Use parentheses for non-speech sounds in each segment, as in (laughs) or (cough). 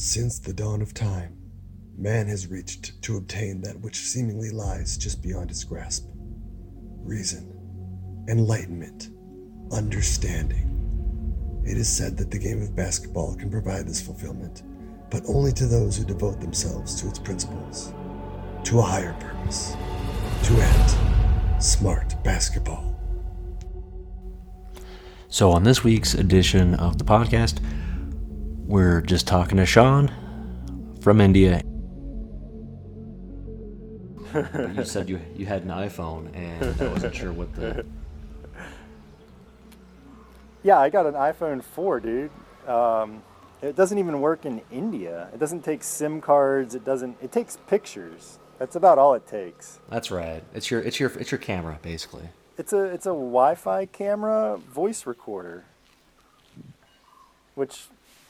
Since the dawn of time, man has reached to obtain that which seemingly lies just beyond his grasp reason, enlightenment, understanding. It is said that the game of basketball can provide this fulfillment, but only to those who devote themselves to its principles, to a higher purpose, to end smart basketball. So, on this week's edition of the podcast, we're just talking to Sean from India. (laughs) you said you, you had an iPhone, and I wasn't sure what the. (laughs) Yeah, I got an iPhone 4, dude. Um, it doesn't even work in India. It doesn't take SIM cards. It doesn't. It takes pictures. That's about all it takes. That's right. It's your it's your it's your camera basically. It's a it's a Wi-Fi camera voice recorder. Which,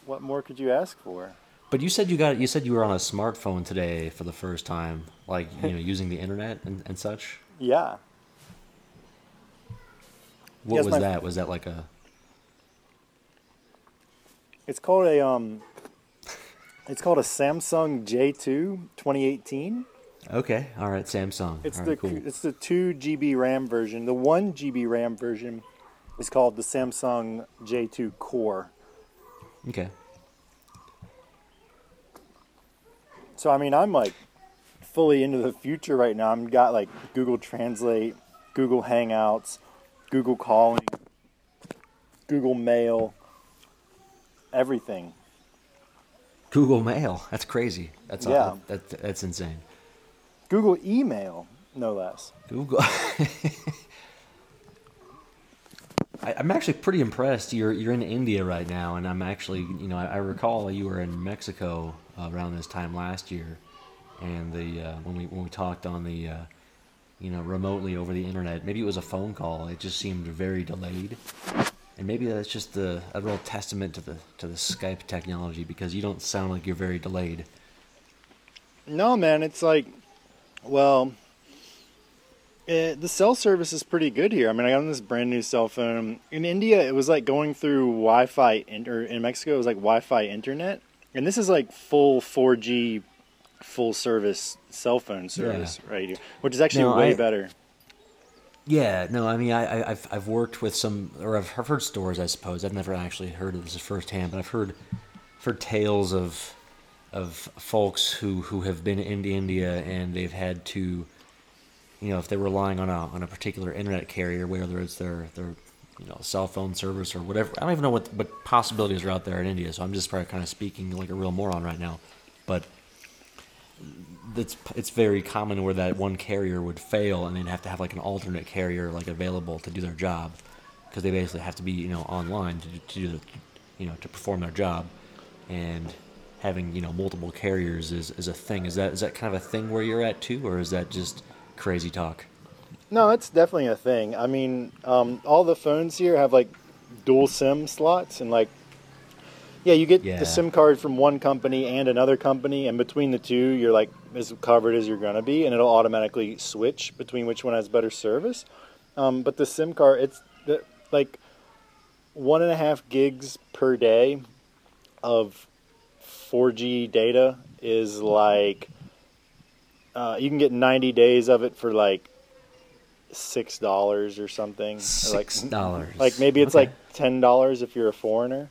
what more could you ask for? But you said you got you said you were on a smartphone today for the first time, like you know (laughs) using the internet and, and such. Yeah. What Yes, was my- that? Was that like a It's called a um. It's called a Samsung J2 2018. okay? All right, Samsung. It's all the right, cool. it's the two GB RAM version. The one GB RAM version is called the Samsung J2 Core. Okay. So I mean, I'm like fully into the future right now. I'm got like Google Translate, Google Hangouts, Google Calling, Google Mail, everything. Google Mail. That's crazy. That's Yeah. that, that's insane. Google Email, no less. Google. (laughs) I, I'm actually pretty impressed. You're you're in India right now, and I'm actually you know I, I recall you were in Mexico uh, around this time last year, and the uh, when we when we talked on the uh, you know remotely over the internet, maybe it was a phone call. It just seemed very delayed, and maybe that's just the a real testament to the to the Skype technology because you don't sound like you're very delayed. No, man, it's like, well, eh, the cell service is pretty good here. I mean, I got on this brand new cell phone. In India, it was like going through Wi-Fi, in, or in Mexico, it was like Wi-Fi internet, and this is like full 4G, full service cell phone service right here, which is actually No, way I- better. Yeah, no, I mean, I, I, I've, I've worked with some, or I've, I've heard stories, I suppose. I've never actually heard of this firsthand, but I've heard, heard tales of, of folks who, who have been in India and they've had to, you know, if they're relying on a, on a particular internet carrier, whether it's their, their, you know, cell phone service or whatever. I don't even know what, what possibilities are out there in India, so I'm just probably kind of speaking like a real moron right now. But it's it's very common where that one carrier would fail and they'd have to have like an alternate carrier like available to do their job because they basically have to be you know online to, to do the, you know to perform their job and having you know multiple carriers is, is a thing is that is that kind of a thing where you're at too or is that just crazy talk No, it's definitely a thing. I mean, um, all the phones here have like dual SIM slots, and like, yeah, you get Yeah. the SIM card from one company and another company, and between the two, you're like as covered as you're gonna be, and it'll automatically switch between which one has better service. Um, but the SIM card, it's the, like one and a half gigs per day of 4G data is like uh, you can get 90 days of it for like six dollars or something. Like six dollars like maybe it's Okay. like ten dollars if you're a foreigner.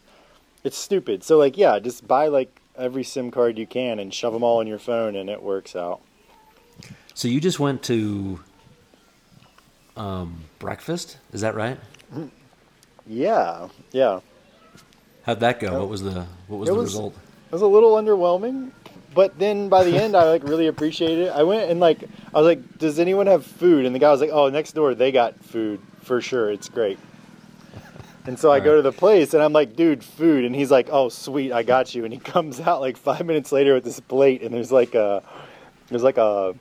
It's stupid. So like yeah, just buy like every SIM card you can and shove them all in your phone, and it works out. so you just went to um, breakfast is that right Yeah, yeah. how'd that go what was the what was the was- result It was a little underwhelming, but then by the end, I like really appreciated it. I went and like I was like, "Does anyone have food?" And the guy was like, "Oh, next door they got food for sure. It's great." And so I go to the place and I'm like, "Dude, food." And he's like, "Oh, sweet, I got you." And he (laughs) comes out like five minutes later with this plate, and there's like a there's like a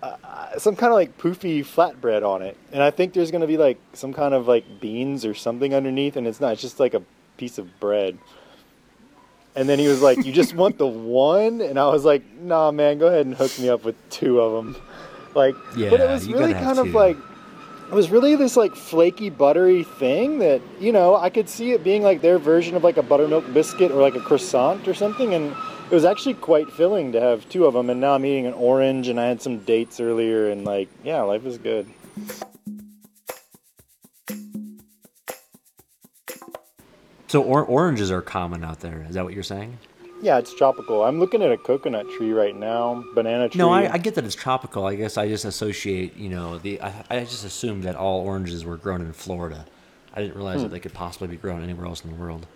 uh, some kind of like poofy flatbread on it, and I think there's gonna be like some kind of like beans or something underneath, and it's not. It's just like a piece of bread. And then he was like, "You just want the one?" And I was like, "Nah, man, go ahead and hook me up with two of them." Like, but it was really kind of like it was really this like flaky buttery thing that you know I could see it being like their version of like a buttermilk biscuit or like a croissant or something, and it was actually quite filling to have two of them. And now I'm eating an orange, and I had some dates earlier, and like yeah, life is good. So or- oranges are common out there. Is that what you're saying? Yeah, it's tropical. I'm looking at a coconut tree right now, banana tree. No, I, I get that it's tropical. I guess I just associate, you know, the I, I just assumed that all oranges were grown in Florida. I didn't realize that hmm. they could possibly be grown anywhere else in the world.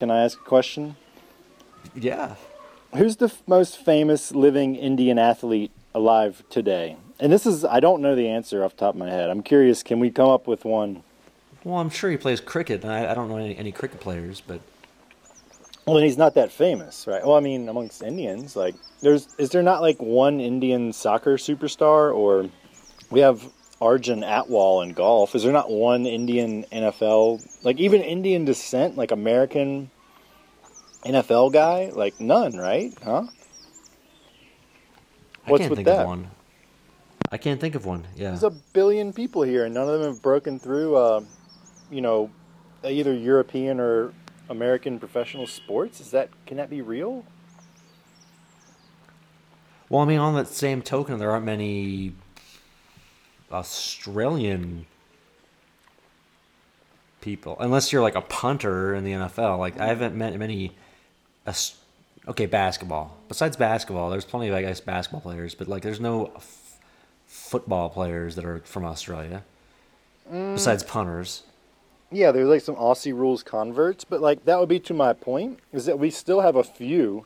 Can I ask a question? Yeah. Who's the f- most famous living Indian athlete alive today? And this is, I don't know the answer off the top of my head. I'm curious, can we come up with one? Well, I'm sure he plays cricket, and I, I don't know any, any cricket players, but Well, then he's not that famous, right? Well, I mean, amongst Indians, like, there's, is there not like one Indian soccer superstar? Or we have Arjun Atwal in golf. Is there not one Indian NFL, like, even Indian descent, like American NFL guy? Like, none, right? Huh? I What's can't with think that? of one. I can't think of one. Yeah. There's a billion people here, and none of them have broken through, uh, you know, either European or American professional sports. Is that can that be real? Well, I mean, on that same token, there aren't many Australian people, unless you're like a punter in the NFL. Like, I haven't met many. Okay, basketball. Besides basketball, there's plenty of, I guess, basketball players, but like, there's no football players that are from Australia. Besides punters. Yeah, there's like some Aussie rules converts, but like that would be to my point is that we still have a few,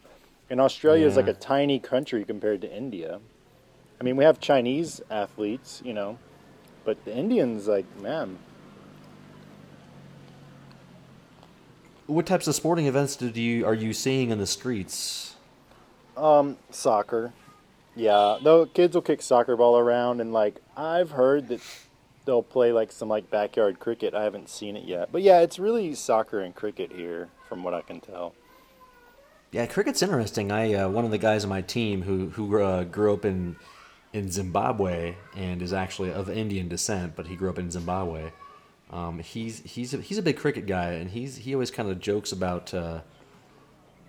and Australia is like a tiny country compared to India. I mean, we have Chinese athletes, you know, but the Indians, like, man, What types of sporting events did you are you seeing in the streets? Um, soccer. Yeah, though kids will kick soccer ball around, and like I've heard that they'll play like some like backyard cricket. I haven't seen it yet, but yeah, it's really soccer and cricket here, from what I can tell. Yeah, cricket's interesting. I uh, one of the guys on my team who who uh, grew up in in Zimbabwe and is actually of Indian descent, but he grew up in Zimbabwe. Um, he's he's a, he's a big cricket guy, and he's he always kind of jokes about uh,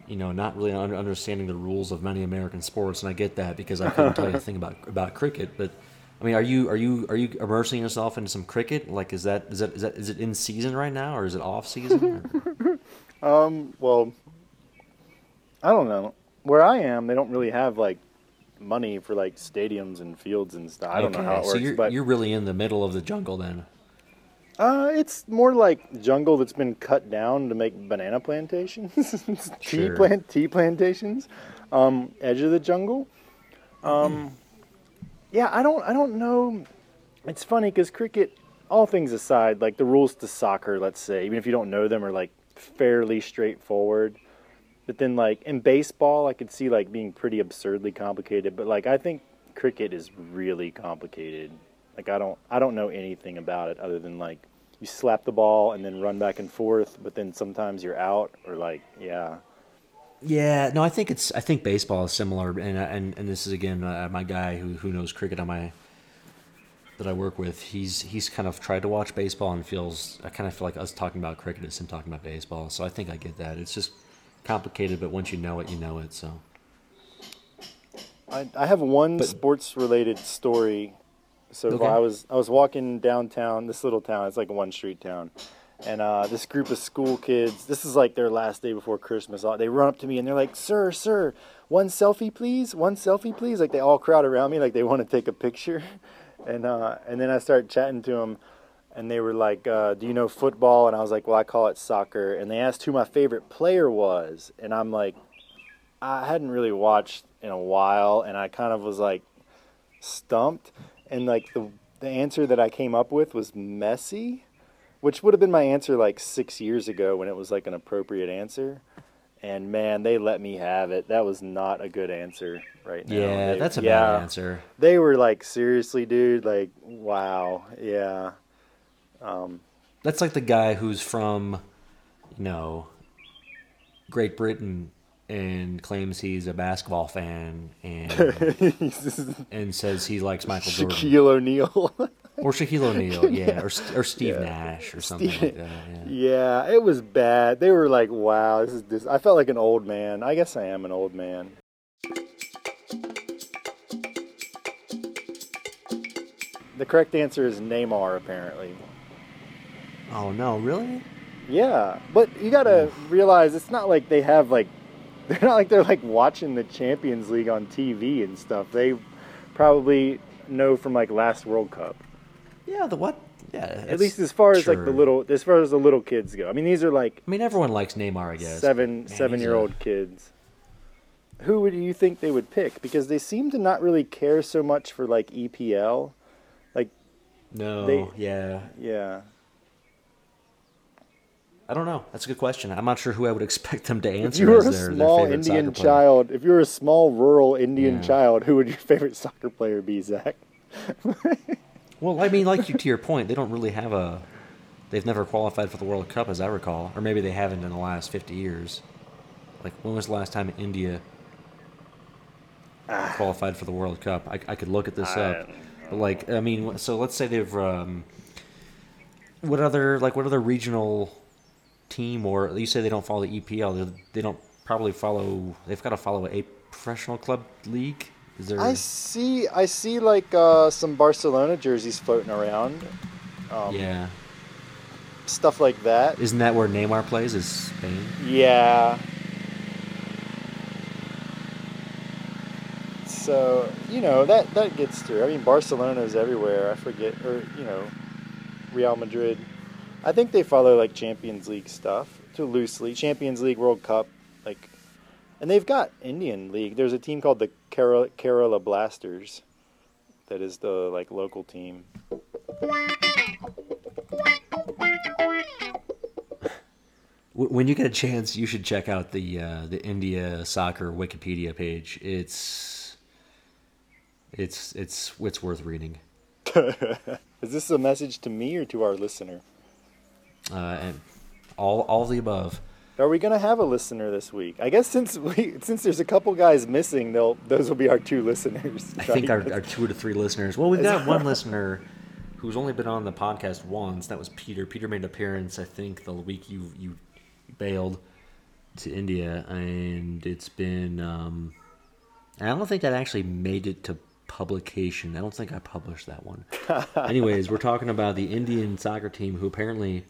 you know not really un- understanding the rules of many American sports, and I get that because I couldn't tell you a thing about about cricket. But I mean, are you are you are you immersing yourself into some cricket? Like, is that is that is that is it in season right now, or is it off season? (laughs) Um, well, I don't know. Where I am, they don't really have like money for like stadiums and fields and stuff. I don't know how it so works, you're but you're really in the middle of the jungle then. Uh, it's more like jungle that's been cut down to make banana plantations, (laughs) tea Sure. plant tea plantations, um, edge of the jungle. Um, yeah, I don't I don't know. It's funny because cricket, all things aside, like the rules to soccer, let's say, even if you don't know them, are like fairly straightforward. But then, like in baseball, I could see like being pretty absurdly complicated. But like I think cricket is really complicated. Like I don't I don't know anything about it other than like you slap the ball and then run back and forth. But then sometimes you're out or like yeah. Yeah, no, I think it's I think baseball is similar, and and and this is again uh, my guy who who knows cricket on my that I work with. He's he's kind of tried to watch baseball and feels I kind of feel like us talking about cricket is him talking about baseball. So I think I get that. It's just complicated, but once you know it, you know it. So I, I have one But- sports related story. So Okay. I was I was walking downtown, this little town. It's like a one street town, and uh, this group of school kids. This is like their last day before Christmas. uh, They run up to me and they're like, "Sir, sir, one selfie, please. One selfie, please." Like they all crowd around me, like they want to take a picture, (laughs) and uh, and then I start chatting to them. And they were like, uh, "Do you know football?" And I was like, "Well, I call it soccer." And they asked who my favorite player was, and I'm like, I hadn't really watched in a while, and I kind of was like stumped. And like the the answer that I came up with was Messi, which would have been my answer like six years ago when it was like an appropriate answer. And man, they let me have it. That was not a good answer right now. yeah, They- that's a yeah, bad answer. They were like, seriously, dude. Like, wow, yeah. Um, That's like the guy who's from, you know, Great Britain and claims he's a basketball fan and (laughs) and says he likes Michael Jordan Shaquille O'Neal. or Shaquille O'Neal, (laughs) yeah, or or Steve Nash or something like that. Yeah. yeah, it was bad. They were like, "Wow, this is this." I felt like an old man. I guess I am an old man. The correct answer is Neymar, apparently. Oh no, really? Yeah, but you gotta realize it's not like they have like they're not like they're like watching the Champions League on TV and stuff. They probably know from like last World Cup. Yeah, the what? Yeah, At least as far as like the little as far as the little kids go. I mean, these are like I mean, everyone likes Neymar, I guess. seven Man, seven year a- old kids. Who would you think they would pick? Because they seem to not really care so much for like EPL. Like, No, they- yeah, yeah. I don't know. That's a good question. I'm not sure who I would (laughs) expect them to answer. If you were as a their, their small favorite Indian child, if you were a small rural Indian Yeah. child, who would your (laughs) favorite soccer player be, Zach? (laughs) Well, I mean, like you to your point, they don't really have a. They've never qualified for the World Cup, as I recall, or maybe they haven't in the last 50 years. Like, when was the last time India qualified for the World Cup? I, I could look at this I up. But like, I mean, so let's say they've. Um, what other like what other regional team or you say they don't follow the EPL? They, they don't probably follow. They've got to follow a professional club league. Is there? I see. I see like uh, some Barcelona jerseys floating around. Um, yeah. Stuff like that. Isn't that where Neymar plays? Is Spain? Yeah. So you know that that gets through. I mean, Barcelona's everywhere. I forget, or you know, Real Madrid. I think they follow like Champions League stuff too loosely. Champions League, World Cup, like, and they've got Indian League. There's a team called the Kerala, Kerala Blasters, that is the like local team. When you get a chance, you should check out the uh, the India soccer Wikipedia page. It's it's it's it's worth reading. (laughs) Is this a message to me or to our listener? Uh, and all all the above. Are we gonna have a listener this week? I guess since we since there's a couple guys missing, they'll those will be our two listeners. I think our, our two to three listeners. Well, we've got one listener who's only been on the podcast once. That was Peter. Peter made an appearance, I think, the week you you bailed to India, and it's been. Um, I don't think that actually made it to publication. I don't think I published that one. (laughs) Anyways, we're talking about the Indian soccer team who apparently.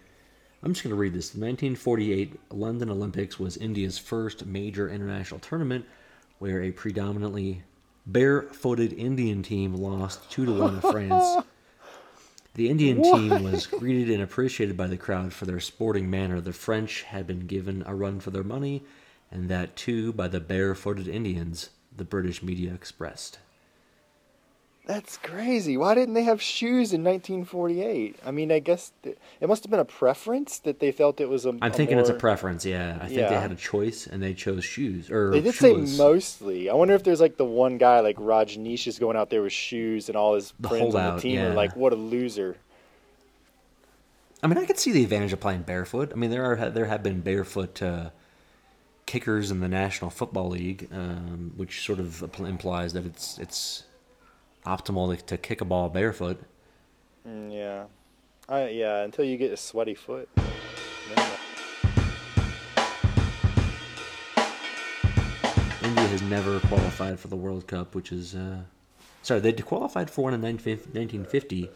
I'm just going to read this. The 1948 London Olympics was India's first major international tournament where a predominantly barefooted Indian team lost 2 to 1 to (laughs) France. The Indian team was greeted and appreciated by the crowd for their sporting manner. The French had been given a run for their money, and that too by the barefooted Indians, the British media expressed. That's crazy. Why didn't they have shoes in 1948? I mean, I guess th- it must have been a preference that they felt it was a. I'm thinking it's a preference, yeah. I think they had a choice and they chose shoes or They did shoeless. say mostly. I wonder if there's like the one guy like Rajneesh is going out there with shoes and all his The friends on the team yeah. are like, what a loser. I mean, I could see the advantage of playing barefoot. I mean, there are there have been barefoot uh, kickers in the National Football League, um, which sort of impl- implies that it's it's optimal to, to kick a ball barefoot. Mm, yeah. I, yeah, until you get a sweaty foot. India has never qualified for the World Cup, which is uh, sorry they qualified for one in 1950.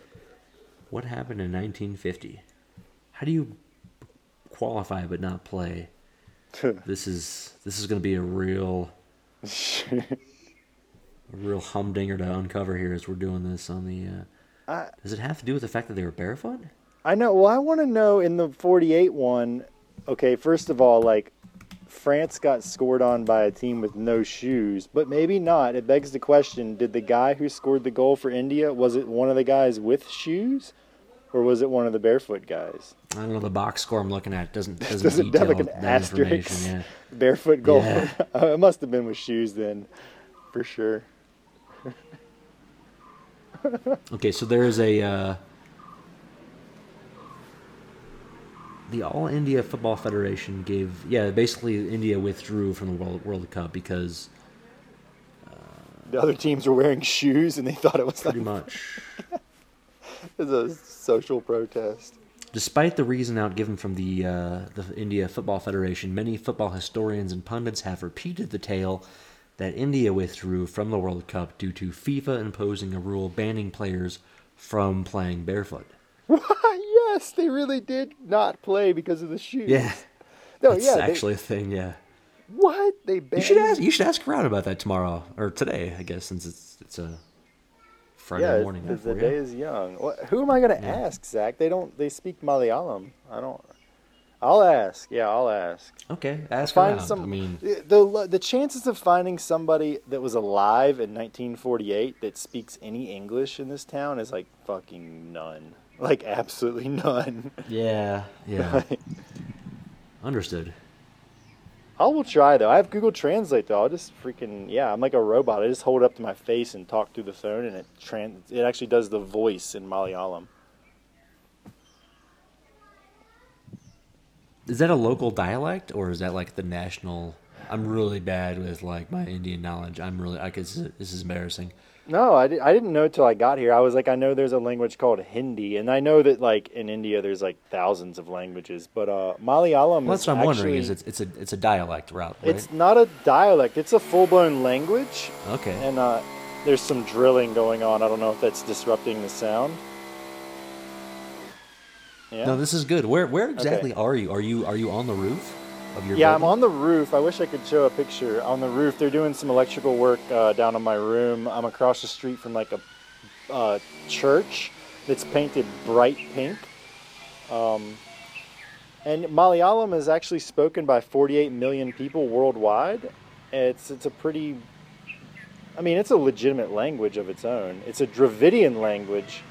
What happened in 1950? How do you qualify but not play? (laughs) This is this is going to be a real (laughs) a real humdinger to uncover here as we're doing this on the. Uh, I, does it have to do with the fact that they were barefoot? I know. Well, I want to know in the 48 one. Okay, first of all, like France got scored on by a team with no shoes, but maybe not. It begs the question: Did the guy who scored the goal for India was it one of the guys with shoes, or was it one of the barefoot guys? I don't know. The box score I'm looking at (laughs) doesn't doesn't, Does it detail have like an asterisk? Yeah. (laughs) Barefoot goal. Yeah. (laughs) it must have been with shoes then, for sure. (laughs) Okay, so there is a. Uh, the All India Football Federation gave yeah basically India withdrew from the World World Cup because The other teams were wearing shoes and they thought it was like pretty much. (laughs) it was a social protest. Despite the reason out given from the uh, the India Football Federation, many football historians and pundits have repeated the tale that India withdrew from the World Cup due to FIFA imposing a rule banning players from playing barefoot. (laughs) yes, they really did not play because of the shoes. Yeah, no, that's yeah, they- actually a thing. Yeah, what they banned you should ask. You should ask around about that tomorrow or today, I guess, since it's it's a Friday yeah, morning. the, the day is young. Who am I gonna Yeah. ask, Zach? They don't. They speak Malayalam. I don't. I'll ask. Yeah, I'll ask. Okay, ask Find around. some. I mean, the the chances of finding somebody that was alive in 1948 that speaks any English in this town is like fucking none. (laughs) Like absolutely none. (laughs) yeah, yeah, (laughs) understood. I will try though. I have Google Translate though. I'll just freaking yeah. I'm like a robot. I just hold it up to my face and talk through the phone, and it trans. It actually does the voice in Malayalam. Is that a local dialect or is that like the national? I'm really bad with like my Indian knowledge. I'm really I guess this is embarrassing. No, I, di- I didn't know till I got here. I was like, I know there's a language called Hindi, and I know that like in India there's like thousands of languages, but uh, Malayalam. Well, is that's what I'm wondering. Is it's it's a it's a dialect route, right? It's not a dialect. It's a full blown language, okay. and uh, there's some drilling going on. I don't know if that's disrupting the sound. Yeah. No, this is good. Where where exactly Okay. are you? Are you are you on the roof of your? Yeah, I'm on the roof. I wish I could show a picture. On the roof, they're doing some electrical work uh, down in my room. I'm across the street from like a uh, church that's painted bright pink. Um, and Malayalam is actually spoken by 48 million people worldwide. It's it's a pretty, I mean, it's a legitimate language of its own. It's a Dravidian language,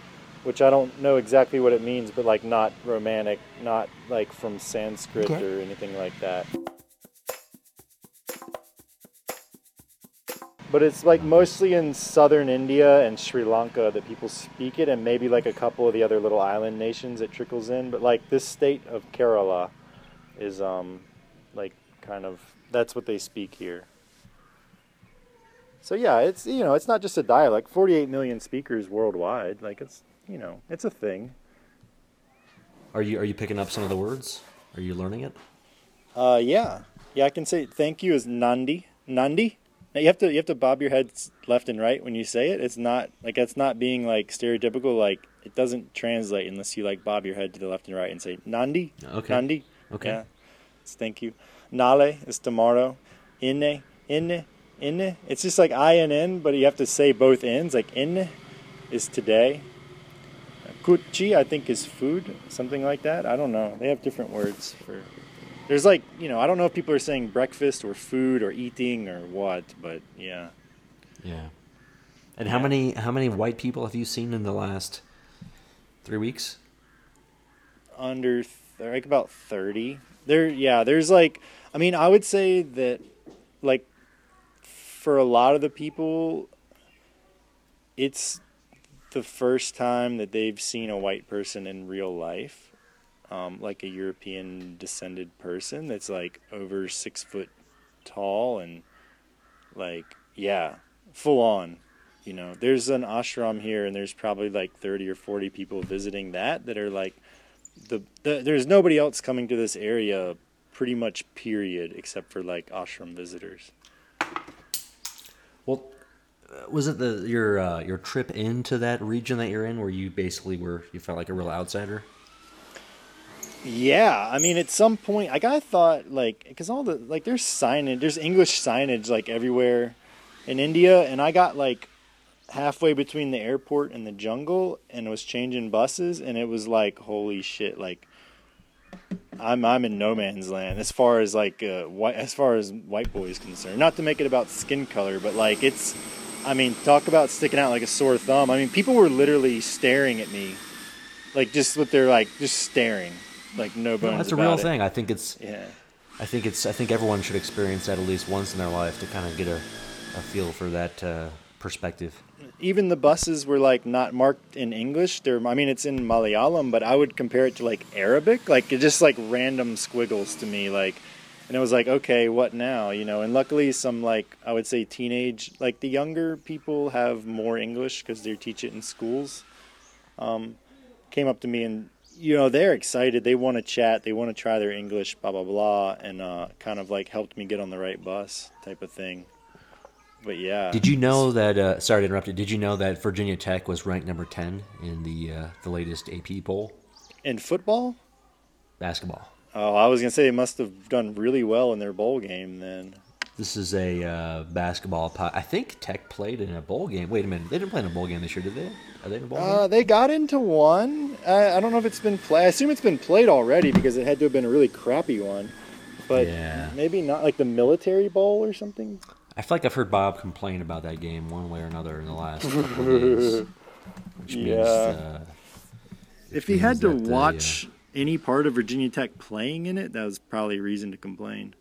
which I don't know exactly what it means, but like not romantic, not like from Sanskrit Okay. or anything like that. But it's like mostly in southern India and Sri Lanka that people speak it, and maybe like a couple of the other little island nations it trickles in. But like this state of Kerala is um like kind of that's what they speak here. So yeah, it's you know it's not just a dialect. Forty eight million speakers worldwide. Like it's you know it's a thing. Are you are you picking up some of the words? Are you learning it? Uh, yeah, yeah. I can say thank you is Nandi. Nandi. Now, you have to you have to bob your head left and right when you say it. It's not like that's not being like stereotypical. Like it doesn't translate unless you like bob your head to the left and right and say Nandi. Okay. Nandi. Okay. Yeah. It's thank you. Nale is tomorrow. Inne. Inne. Inne. It's just like I and N, but you have to say both ends. Like Inne is today. Kuchi, I think, is food, something like that. I don't know. They have different words for. There's like, you know, I don't know if people are saying breakfast or food or eating or what, but yeah. Yeah. And how many how many white people have you seen in the last three weeks? Under, th- like about 30. There, yeah, there's like, I mean, I would say that, like, for a lot of the people, it's the first time that they've seen a white person in real life, um, like a European descended person that's like over six foot tall and like yeah, full on. You know, there's an ashram here, and there's probably like thirty or forty people visiting that that are like the, the there's nobody else coming to this area pretty much period except for like ashram visitors. Well, was it the your uh, your trip into that region that you're in where you basically were you felt like a real outsider? Yeah, I mean, at some point, like I thought, like, because all the like, there's signage, there's English signage like everywhere in India, and I got like halfway between the airport and the jungle, and was changing buses, and it was like, holy shit, like. I'm I'm in no man's land as far as like uh, white as far as white boys concerned. Not to make it about skin color, but like it's, I mean, talk about sticking out like a sore thumb. I mean, people were literally staring at me, like just with their like just staring, like no bones. No, that's a real it. thing. I think it's Yeah. I think it's I think everyone should experience that at least once in their life to kind of get a, a feel for that uh, perspective. even the buses were like not marked in English. They're, I mean, it's in Malayalam, but I would compare it to like Arabic, like it just like random squiggles to me, like, and it was like, okay, what now, you know? And luckily, some like I would say teenage, like the younger people have more English because they teach it in schools. Um, came up to me and you know they're excited. They want to chat. They want to try their English, blah blah blah, and uh, kind of like helped me get on the right bus, type of thing. But yeah. Did you know that? Uh, sorry to interrupt you. Did you know that Virginia Tech was ranked number ten in the uh, the latest AP poll? in football? Basketball. Oh, I was gonna say they must have done really well in their bowl game then. This is a uh, basketball. Po- I think Tech played in a bowl game. Wait a minute, they didn't play in a bowl game this year, did they? Are they in a bowl Uh, game? they got into one. I, I don't know if it's been played. I assume it's been played already because it had to have been a really crappy one. But Yeah. maybe not like the military bowl or something. I feel like I've heard Bob complain about that game one way or another in the last couple of days. (laughs) Which means, Yeah. uh, If he means had to that, uh, watch any part of Virginia Tech playing in it, that was probably a reason to complain.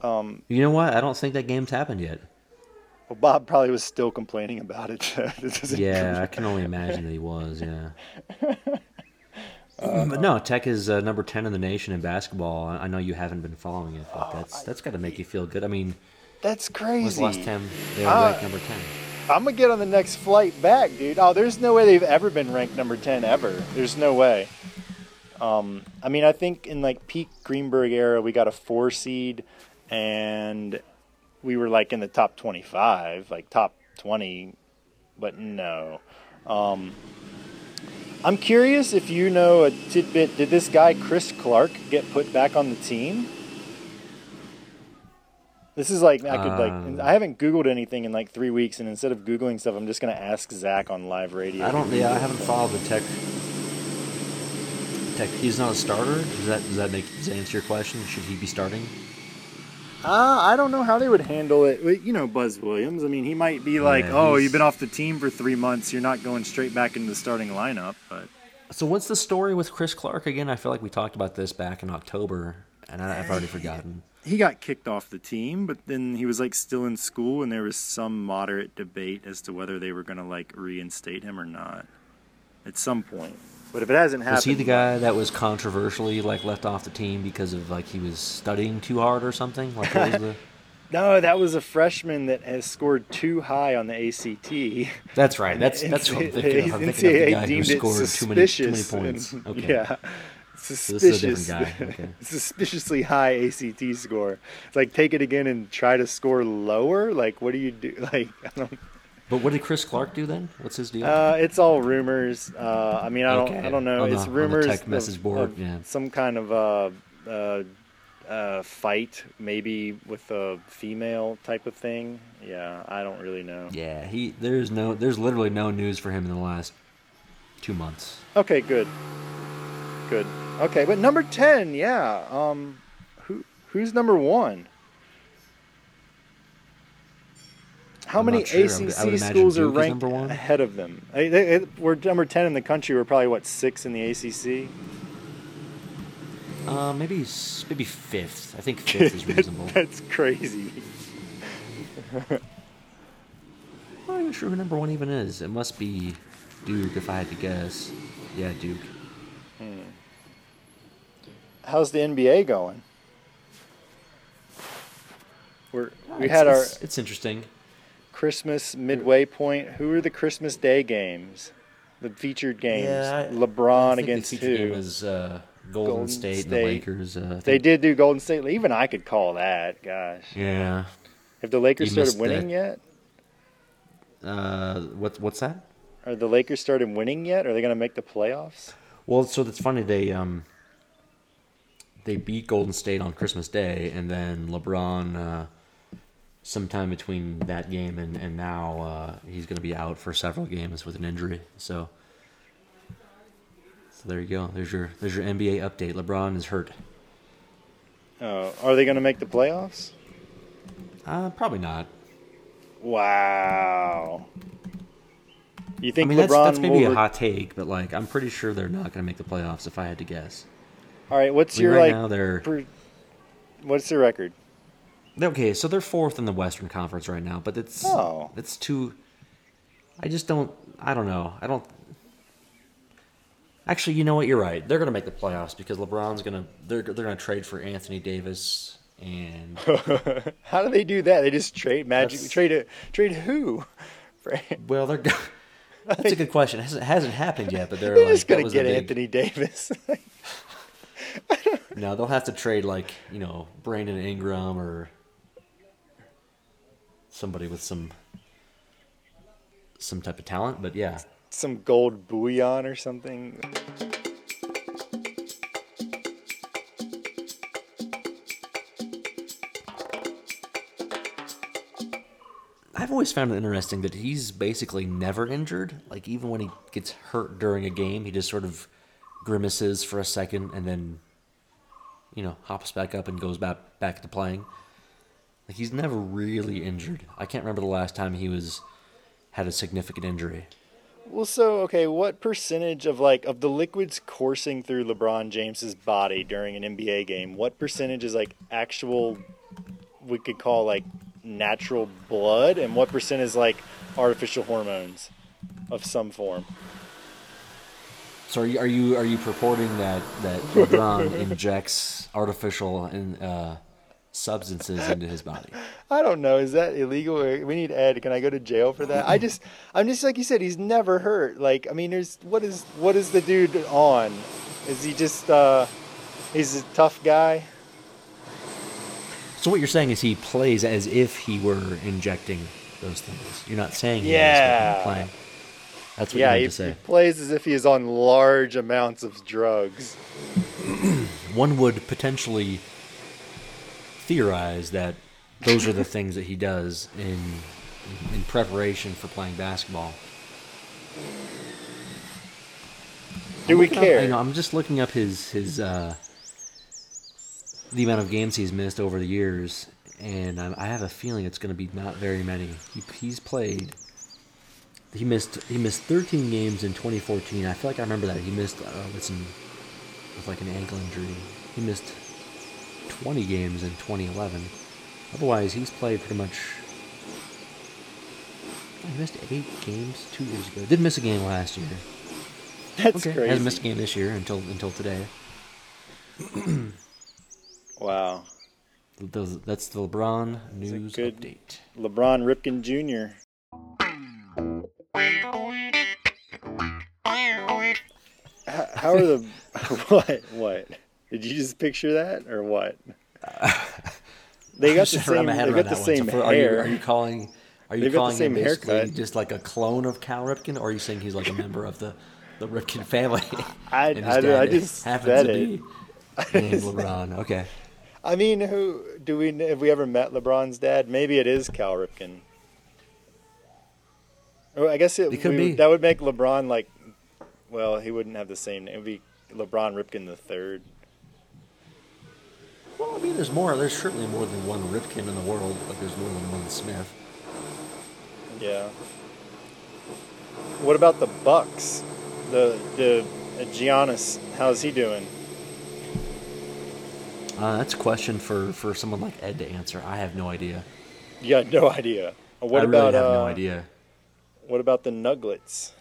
Um, you know what? I don't think that game's happened yet. well, Bob probably was still complaining about it. (laughs) Yeah, I can only imagine that he was. Yeah. but (laughs) no, Tech is uh, number ten in the nation in basketball. I I know you haven't been following it, but that's that's got to make you feel good. I mean, That's when was last time they were Ah. ranked number ten? I'm gonna get on the next flight back, dude. Oh, there's no way they've ever been ranked number ten ever. There's no way. Um, I mean, I think in like peak Greenberg era, we got a four seed, and we were like in the top 25, like top 20, but no. Um, I'm curious if you know a tidbit. Did this guy Chris Clarke get put back on the team? This is like I could Um, like I haven't Googled anything in like three weeks, and instead of googling stuff, I'm just gonna ask Zach on live radio. I don't. Yeah, I haven't followed the Tech. Tech. He's not a starter. Does that does that make does that answer your question? Should he be starting? Uh, I don't know how they would handle it. You know, Buzz Williams. I mean, he might be like, Yeah, "Oh, you've been off the team for three months. You're not going straight back into the starting lineup." But So what's the story with Chris Clarke again? I feel like we talked about this back in October, and I, I've already forgotten. He got kicked off the team. But then he was like still in school, and there was some moderate debate as to whether they were going to like reinstate him or not at some point. But if it hasn't happened, Was he the guy that was controversially like left off the team because of like he was studying too hard or something? Like what was the? (laughs) No, that was a freshman that has scored too high on the ACT. That's right. That's (laughs) that's what I'm thinking of. I'm thinking of the NCAA guy who scored too many too many points. and- (laughs) Okay. Yeah. This is a Suspicious. guy. (laughs) Okay. Suspiciously high ACT score. It's like take it again and try to score lower. Like what do you do? (laughs) Like I don't. But what did Chris Clarke do then? What's his deal? Uh, it's all rumors. Uh, I mean, I don't. Okay. I don't know. The- it's on the rumors. tech of- message board, of yeah. Some kind of uh, uh, uh, fight, maybe with a female type of thing. Yeah, I don't really know. yeah, he. There's no. There's literally no news for him in the last two months. Okay, good. Good. Okay, but number ten, yeah. Um, who who's number one? How I'm many sure. ACC schools are Duke ranked ahead of them? I, they, they- we're number ten in the country. We're probably what six in the ACC. Uh, maybe maybe fifth. I think fifth is (laughs) reasonable. That's crazy. (laughs) I'm not even sure who number one even is. It must be Duke, if I had to guess. Yeah, Duke. How's the NBA going? We're, we had our It's, it's interesting. Christmas midway point. Who are the Christmas Day games? The featured games. Yeah, I- LeBron I think against the who? game was uh, Golden, Golden State, and the Lakers. Uh, They did do Golden State. Even I could call that. Gosh, Yeah. have the Lakers You started winning yet? Uh, what what's that? Are the Lakers started winning yet? Are they going to make the playoffs? Well, so that's funny. They um they beat Golden State on Christmas Day, and then LeBron, uh, sometime between that game and and now, uh, he's going to be out for several games with an injury. So, so there you go. There's your there's your NBA update. LeBron is hurt. Uh, are they going to make the playoffs? Uh, probably not. Wow. You I think mean, LeBron that's, that's maybe a hot take, but like I'm pretty sure they're not going to make the playoffs if I had to guess. All right. What's your right like? now they're per- what's their record? Okay, so they're fourth in the Western Conference right now, but it's Oh. it's too. I just don't. I don't know. I don't. Actually, you know what? You're right. They're gonna make the playoffs because LeBron's gonna. They're they're gonna trade for Anthony Davis and (laughs) How do they do that? They just trade magic. Trade it. Trade who? (laughs) Well, they're. That's a good question. It hasn't, hasn't happened yet, but (laughs) they're They're like just gonna was the get big- Anthony Davis. No, they'll have to trade like you know Brandon Ingram or somebody with some some type of talent. But yeah, Some gold bullion or something. I've always found it interesting that he's basically never injured. Like even when he gets hurt during a game, he just sort of grimaces for a second and then you know hops back up and goes back back to playing. Like he's never really injured. I can't remember the last time he was had a significant injury. Well, so okay, what percentage of like of the liquids coursing through LeBron James's body during an NBA game? What percentage is like actual? We could call like natural blood, and what percent is like artificial hormones of some form? So are you are you, are you purporting that that LeBron (laughs) injects artificial in, uh, substances into his body? I don't know. Is that illegal? We need Ed. Can I go to jail for that? I just, I'm just like you said. He's never hurt. Like, I mean, there's what is what is the dude on? Is he just? uh He's a tough guy. So what you're saying is he plays as if he were injecting those things. You're not saying he Yeah. is, but you're playing. That's what Yeah, you he, to he plays as if he is on large amounts of drugs. (clears throat) One would potentially theorize that those are the (laughs) things that he does in in preparation for playing basketball. Do we Looking up- care? you know, I'm just looking up his his uh, the amount of games he's missed over the years, and I, I have a feeling it's going to be not very many. He, he's played. He missed he missed 13 games in 2014. I feel like I remember that he missed uh, with some with like an ankle injury. He missed 20 games in 2011. Otherwise, he's played pretty much. He missed eight games two years ago. Didn't miss a game last year. That's Okay, crazy. hasn't missed a game this year until until today. (clears throat) Wow. Those, that's the LeBron news good- update. LeBron Ripken Jr. How are the (laughs) what? What? Did you just picture that or what? They got the same. They got the same So for- are you, hair. are you calling? Are you They've calling him basically haircut. just like a clone of Cal Ripken, or are you saying he's like a member of the the Ripken family? (laughs) I- (laughs) I- I just happens said to it. be named LeBron. Okay. I mean, who do we? Have we ever met LeBron's dad? Maybe it is Cal Ripken. Oh, I guess it, It could we- be. that would make LeBron like. Well, he wouldn't have the same name. It would be LeBron Ripken the third. Well, I mean, there's more. There's certainly more than one Ripken in the world, but there's more than one Smith. Yeah. What about the Bucks? The the uh, Giannis, how's he doing? Uh, that's a question for, for someone like Ed to answer. I have no idea. You got no (laughs) idea. What I really about have uh, no idea. What about the Nuggets?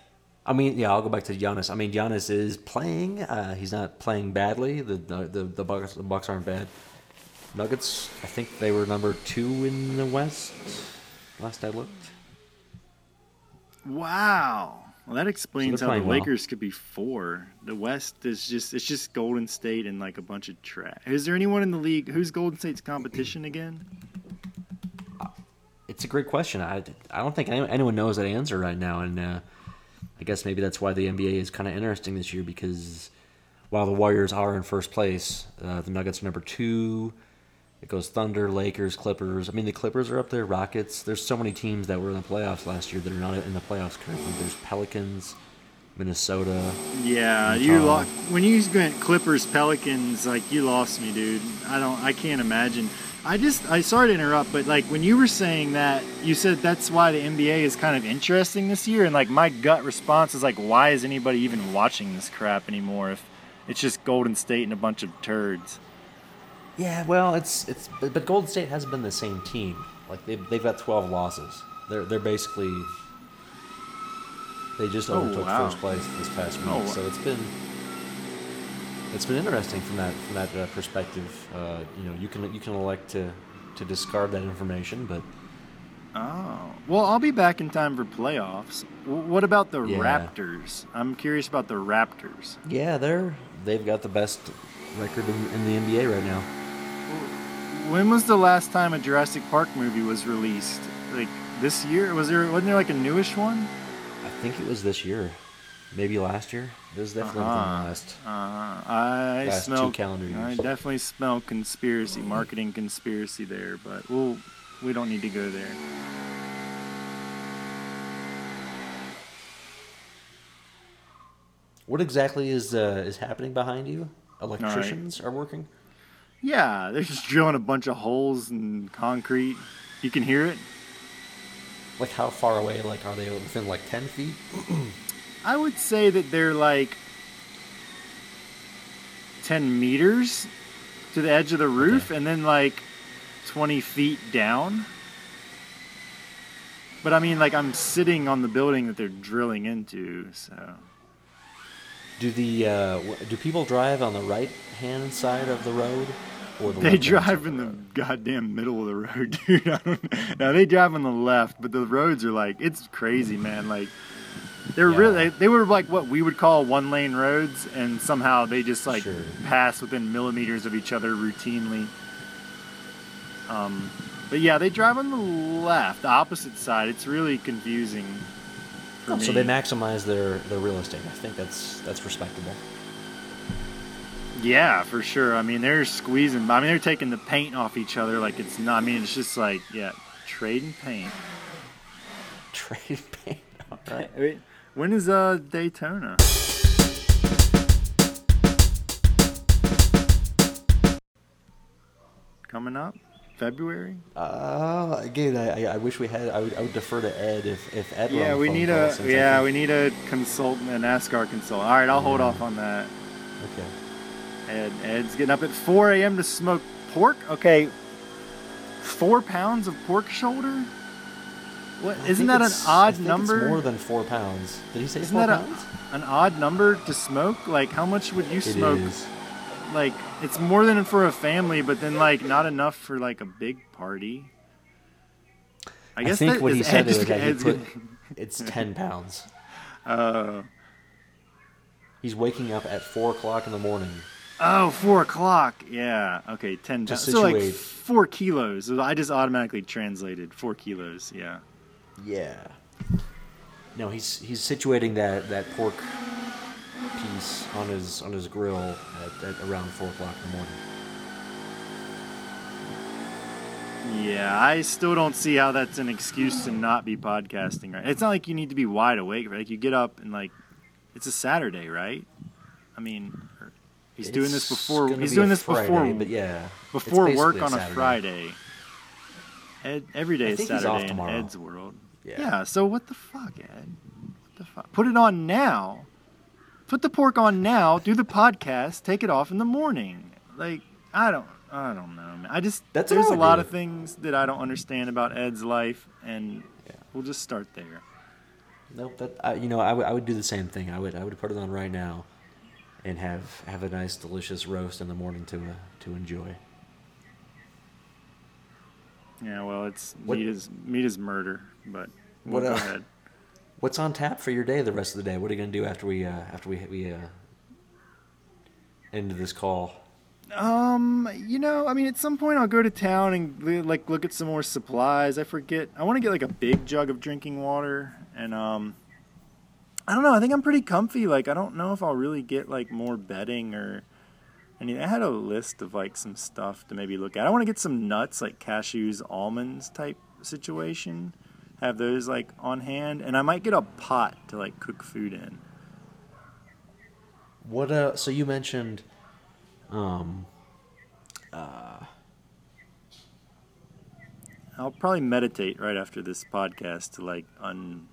I mean, yeah, I'll go back to Giannis. I mean, Giannis is playing. Uh, he's not playing badly. The the the, the Bucks the Bucks aren't bad. Nuggets, I think they were number two in the West. Last I looked. Wow. Well, that explains they're how the playing well. Lakers could be four. The West is just it's just Golden State and like a bunch of trash. Is there anyone in the league who's Golden State's competition again? It's a great question. I, I don't think anyone knows that answer right now, and uh, I guess maybe that's why the NBA is kind of interesting this year because while the Warriors are in first place, uh, the Nuggets are number two. It goes Thunder, Lakers, Clippers. I mean, the Clippers are up there. Rockets. There's so many teams that were in the playoffs last year that are not in the playoffs currently. There's Pelicans, Minnesota. Yeah, Utah. you lost when you went Clippers Pelicans. Like you lost me, dude. I don't. I can't imagine. I just. I sorry to interrupt, but like when you were saying that, you said that's why the NBA is kind of interesting this year, and like my gut response is like, why is anybody even watching this crap anymore if it's just Golden State and a bunch of turds? Yeah, well, it's it's but, Golden State hasn't been the same team. Like they've they've got twelve losses. They're they're basically they just Oh, overtook wow. first place this past week. Oh. So it's been it's been interesting from that from that uh, perspective. Uh, you know, you can you can elect to to discard that information, but Oh, well, I'll be back in time for playoffs. W- what about the Yeah. Raptors? I'm curious about the Raptors. yeah, they're they've got the best record in, in the NBA right now. When was the last time a Jurassic Park movie was released? Like this year? Was there wasn't there like a newish one? I think it was this year, maybe last year. It was definitely Uh-huh. the last. Uh, I Last two smell calendar I definitely smell conspiracy, marketing conspiracy there, but we'll we don't need to go there. What exactly is uh, is happening behind you? Electricians are working. Yeah, they're just drilling a bunch of holes in concrete. You can hear it. Like how far away? Like are they within like ten feet? (clears throat) I would say that they're like 10 meters to the edge of the roof Okay. and then like 20 feet down. But I mean, like, I'm sitting on the building that they're drilling into, so. Do the uh, do people drive on the right hand side of the road or the They drive in of the goddamn middle of the road, (laughs) dude. I don't, no, they drive on the left, but the roads are like, it's crazy, man. Like, they're Yeah. really, they were like what we would call one lane roads, and somehow they just like Sure. pass within millimeters of each other routinely. Um, but yeah, they drive on the left, the opposite side. It's really confusing. Oh, so they maximize their, their real estate. I think that's that's respectable. Yeah, for sure. I mean, they're squeezing. I mean, they're taking the paint off each other like it's not. I mean, it's just like yeah, trading paint. Trade (laughs) paint. All right. Wait, when is uh Daytona? Coming up, February. Uh, again, I, I- wish we had. I would, I would defer to Ed if if Ed. Yeah, we need a yeah we need a consultant, a NASCAR consultant. All right, I'll hold off on that. Okay. Ed, Ed's getting up at 4 a.m. to smoke pork. Okay, four pounds of pork shoulder. What I isn't that an odd number? It's more than four pounds. Did he say Isn't four that a- an odd number to smoke? Like, how much would you It smoke? is. Like, it's more than for a family, but then like not enough for like a big party. I I guess think that what he said was that he put, (laughs) it's (laughs) ten pounds. Uh, He's waking up at four o'clock in the morning. Oh, four o'clock. Yeah. Okay, ten. To. So like four kilos. I just automatically translated four kilos. Yeah. Yeah. No, he's he's situating that, that pork piece on his on his grill at, at around four o'clock in the morning. Yeah, I still don't see how that's an excuse to not be podcasting, right? It's not like you need to be wide awake, right? Like you get up and like it's a Saturday, right? I mean, he's doing this before he's be doing this Friday, before but yeah, before work on a Saturday. Friday. Ed, every day I is Saturday in. Ed's world. Yeah. Yeah. So what the fuck, Ed? What the fuck? Put it on now. Put the pork on now. Do the podcast. Take it off in the morning. Like I don't. I don't know, man. I just That's there's a lot do. of things that I don't understand about Ed's life, and Yeah. we'll just start there. Nope. That I, you know, I would I would do the same thing. I would I would put it on right now, and have have a nice delicious roast in the morning to uh, to enjoy. Yeah. Well, it's What- meat is meat is murder, but we'll What, go uh, ahead. What's on tap for your day the rest of the day? What are you gonna do after we uh, after we we uh, end this call? Um, you know, I mean, at some point I'll go to town and like look at some more supplies. I forget. I want to get like a big jug of drinking water, and um, I don't know. I think I'm pretty comfy. Like, I don't know if I'll really get like more bedding or. I mean, I had a list of like some stuff to maybe look at. I want to get some nuts, like cashews, almonds type situation. Have those like on hand, and I might get a pot to like cook food in. What uh? So you mentioned, um, uh. I'll probably meditate right after this podcast to like un,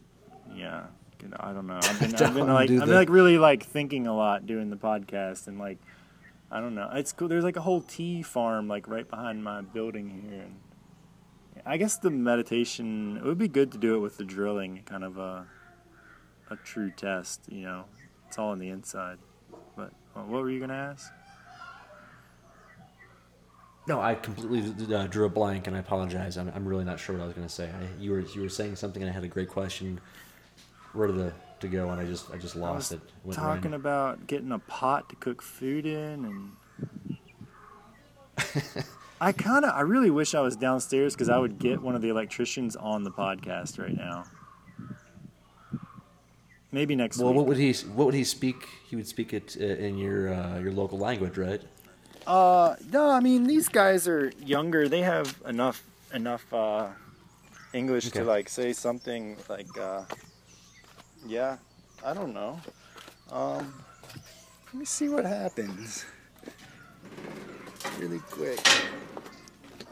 yeah. You know, I don't know. I've been, (laughs) I've been like, I've been like really like thinking a lot doing the podcast and like I don't know. It's cool. There's like a whole tea farm like right behind my building here, and I guess the meditation it would be good to do it with the drilling, kind of a a true test. You know, it's all on the inside. But uh, what were you gonna ask? No, I completely uh, drew a blank, and I apologize. I'm, I'm really not sure what I was going to say. I, you were you were saying something, and I had a great question ready to, to go, and I just I just I lost was it. Went talking random. about getting a pot to cook food in, and (laughs) I kind of I really wish I was downstairs because I would get one of the electricians on the podcast right now. Maybe next Well, week. what would he what would he speak? He would speak it uh, in your uh, your local language, right? Uh, no, I mean these guys are younger. They have enough enough uh, English Okay. to like say something like, uh, yeah, I don't know. Um, let me see what happens. Really quick.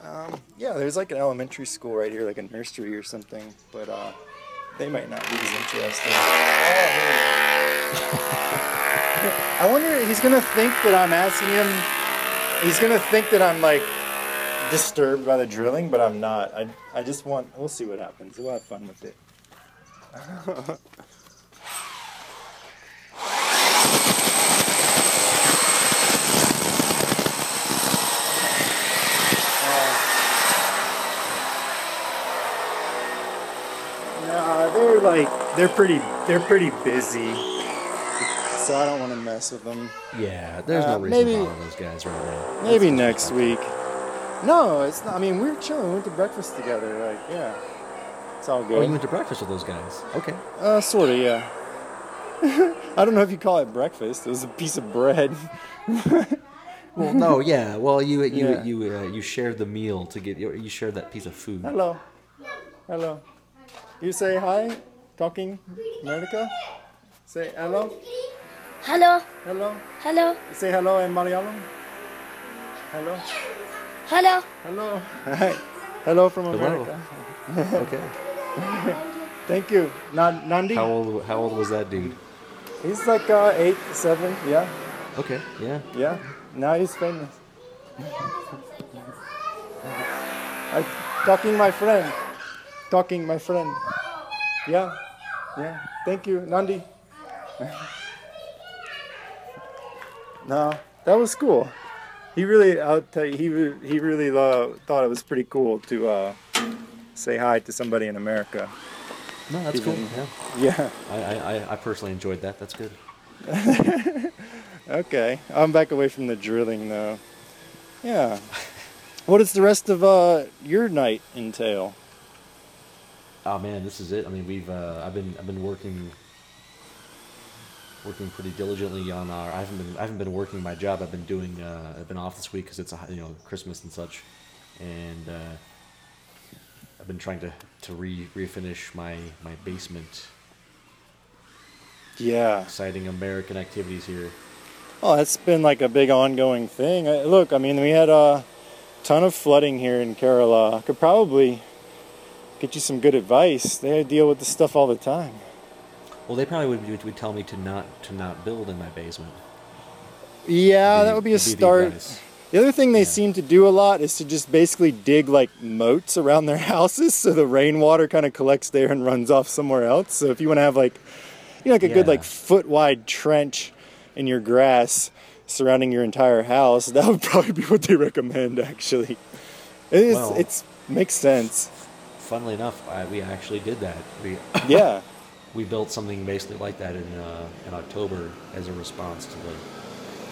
Um, yeah, there's like an elementary school right here, like a nursery or something, but uh, they might not be as interesting. (laughs) I wonder, he's gonna think that I'm asking him he's gonna think that I'm like disturbed by the drilling, but I'm not. I I just want. We'll see what happens. We'll have fun with it. (laughs) Nah, they're like they're pretty they're pretty busy, so I don't want to mess with them. Yeah, there's Uh, no reason maybe- to bother those guys right now. Maybe That's- next week. No, it's not. I mean, we were chilling. We went to breakfast together. Like, yeah, it's all good. Oh, good. you went to breakfast with those guys? Okay. uh, sort of, yeah. (laughs) I don't know if you call it breakfast. It was a piece of bread. (laughs) Well, no, yeah. Well, you you Yeah. you uh, you shared the meal to get you you shared that piece of food. Hello. Hello. You say hi, talking America? Say hello. Hello, Hello. hello, Say hello in Malayalam. Hello. hello. Hello. Hi. Hello from Hello. America. (laughs) Okay. (laughs) Thank you. Nan- Nandi. How old how old was that dude? He's like uh, eight, seven. Yeah. Okay. Yeah. Yeah, now he's famous. I, talking my friend. Talking my friend. Yeah, yeah. Thank you, Nandi. (laughs) no, that was cool. He really, I'll tell you, he re- he really uh, thought it was pretty cool to uh, say hi to somebody in America. No, that's cool. Yeah. Yeah. I, I I- I personally enjoyed that. That's good. (laughs) Okay, I'm back away from the drilling though. Yeah. (laughs) What does the rest of uh, your night entail? Oh man, this is it. I mean, we've uh, I've been I've been working working pretty diligently on our. I haven't been I haven't been working my job. I've been doing. Uh, I've been off this week because it's a, you know Christmas and such, and uh, I've been trying to to re refinish my my basement. Yeah. Exciting American activities here. Oh, that's been like a big ongoing thing. Uh, Look, I mean, we had a ton of flooding here in Kerala. I could probably get you some good advice. They deal with this stuff all the time. Well, they probably would, would tell me to not to not build in my basement. Yeah, that would be a start. advice. The other thing they Yeah. seem to do a lot is to just basically dig like moats around their (laughs) houses so the rainwater kind of collects there and runs off somewhere else. So if you want to have like, you know, like a good like foot wide trench in your grass surrounding your entire house, that would (laughs) probably be what they recommend actually. It is, Well- it's makes sense. Funnily enough, I, we actually did that. We (coughs) Yeah. (coughs) we built something basically like that in uh, in October as a response to the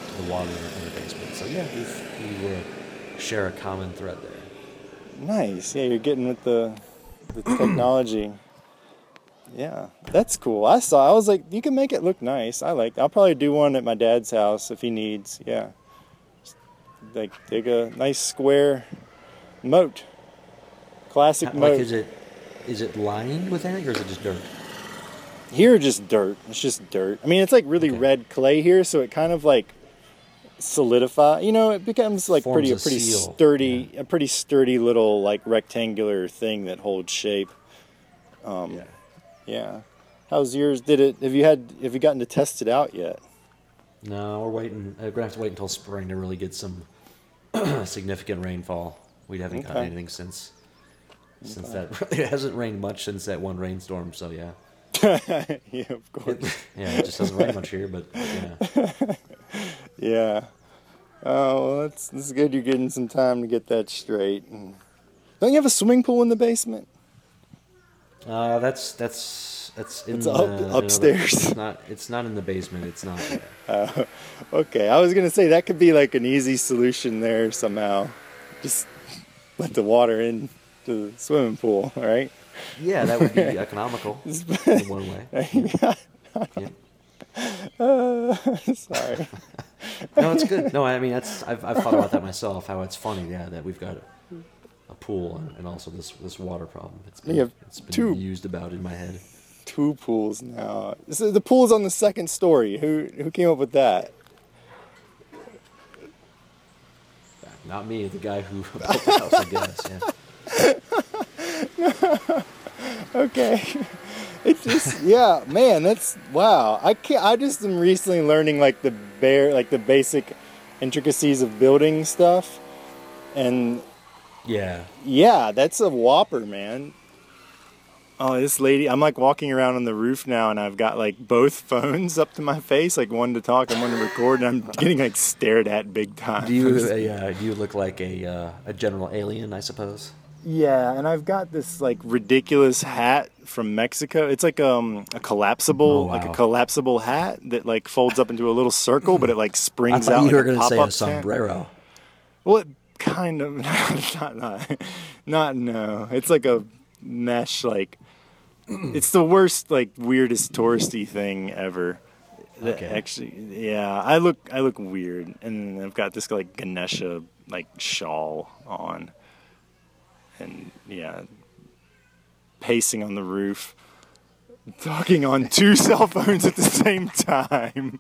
to the water in the, basement. So yeah, we uh, share a common thread there. Nice. Yeah, you're getting with the the (coughs) technology. Yeah, that's cool. I saw. I was like, you can make it look nice. I like. I'll probably do one at my dad's house if he needs. Yeah, Just, like dig a nice square moat. Classic How-. Like, is it is it lined with anything or is it just dirt? Here, just dirt. It's just dirt. I mean, it's like really Okay. red clay here, so it kind of like solidify. You know, it becomes like Forms pretty a pretty seal, sturdy, a pretty sturdy little like rectangular thing that holds shape. Um, Yeah. yeah. How's yours? Did it? Have you had? Have you gotten to test it out yet? No, we're waiting. uh, We're gonna have to wait until spring to really get some (clears throat) significant rainfall. We haven't gotten anything since since that. (laughs) It hasn't rained much since that one rainstorm. So yeah, (laughs) yeah, of It- course. yeah, it just doesn't rain much here. But yeah, (laughs) Yeah. Oh, well, that's, that's good. You're getting some time to get that straight. And don't you have a swimming pool in the basement? uh, that's that's that's in It's the, up- you know, upstairs. It's not. It's not in the basement. It's not. Okay, I was gonna say that could be like an easy solution there somehow. Just let the water in the swimming pool, all (laughs) right? Yeah, that would be (laughs) economical (laughs) in one way. Yeah. Sorry. No, it's good. No, I mean that's I've I've thought about that myself. How it's funny, yeah, that we've got a, a pool and, also this this water problem. It's been have it's been two- used about in my head. Two pools now. So the pool's on the second story. Who who came up with that? Not me, the guy who built the house, I guess. Yeah. (laughs) Okay. It just yeah, man, that's wow. I can't I just am recently learning like the bare like the basic intricacies of building stuff. And Yeah. yeah, that's a whopper, man. Oh, this lady, I'm like walking around on the roof now and I've got like both (laughs) phones up to my face, like one to talk and one to record, and I'm (laughs) getting like stared at big time. Do you uh, do you look like a uh, a general alien? I suppose. Yeah, and I've got this like ridiculous hat from Mexico. It's like um a collapsible, Oh, like a collapsible hat that like folds up into a little circle, but it like I springs thought out. you like were a going to say a tent. sombrero. Well, it kind of (laughs) not, not not no. It's like a mesh like. (clears throat) It's the worst, like weirdest touristy thing ever. Okay. Actually, yeah, I look I look weird, and I've got this like Ganesha like shawl on, and yeah, pacing on the roof, talking on two (laughs) cell phones at the same time.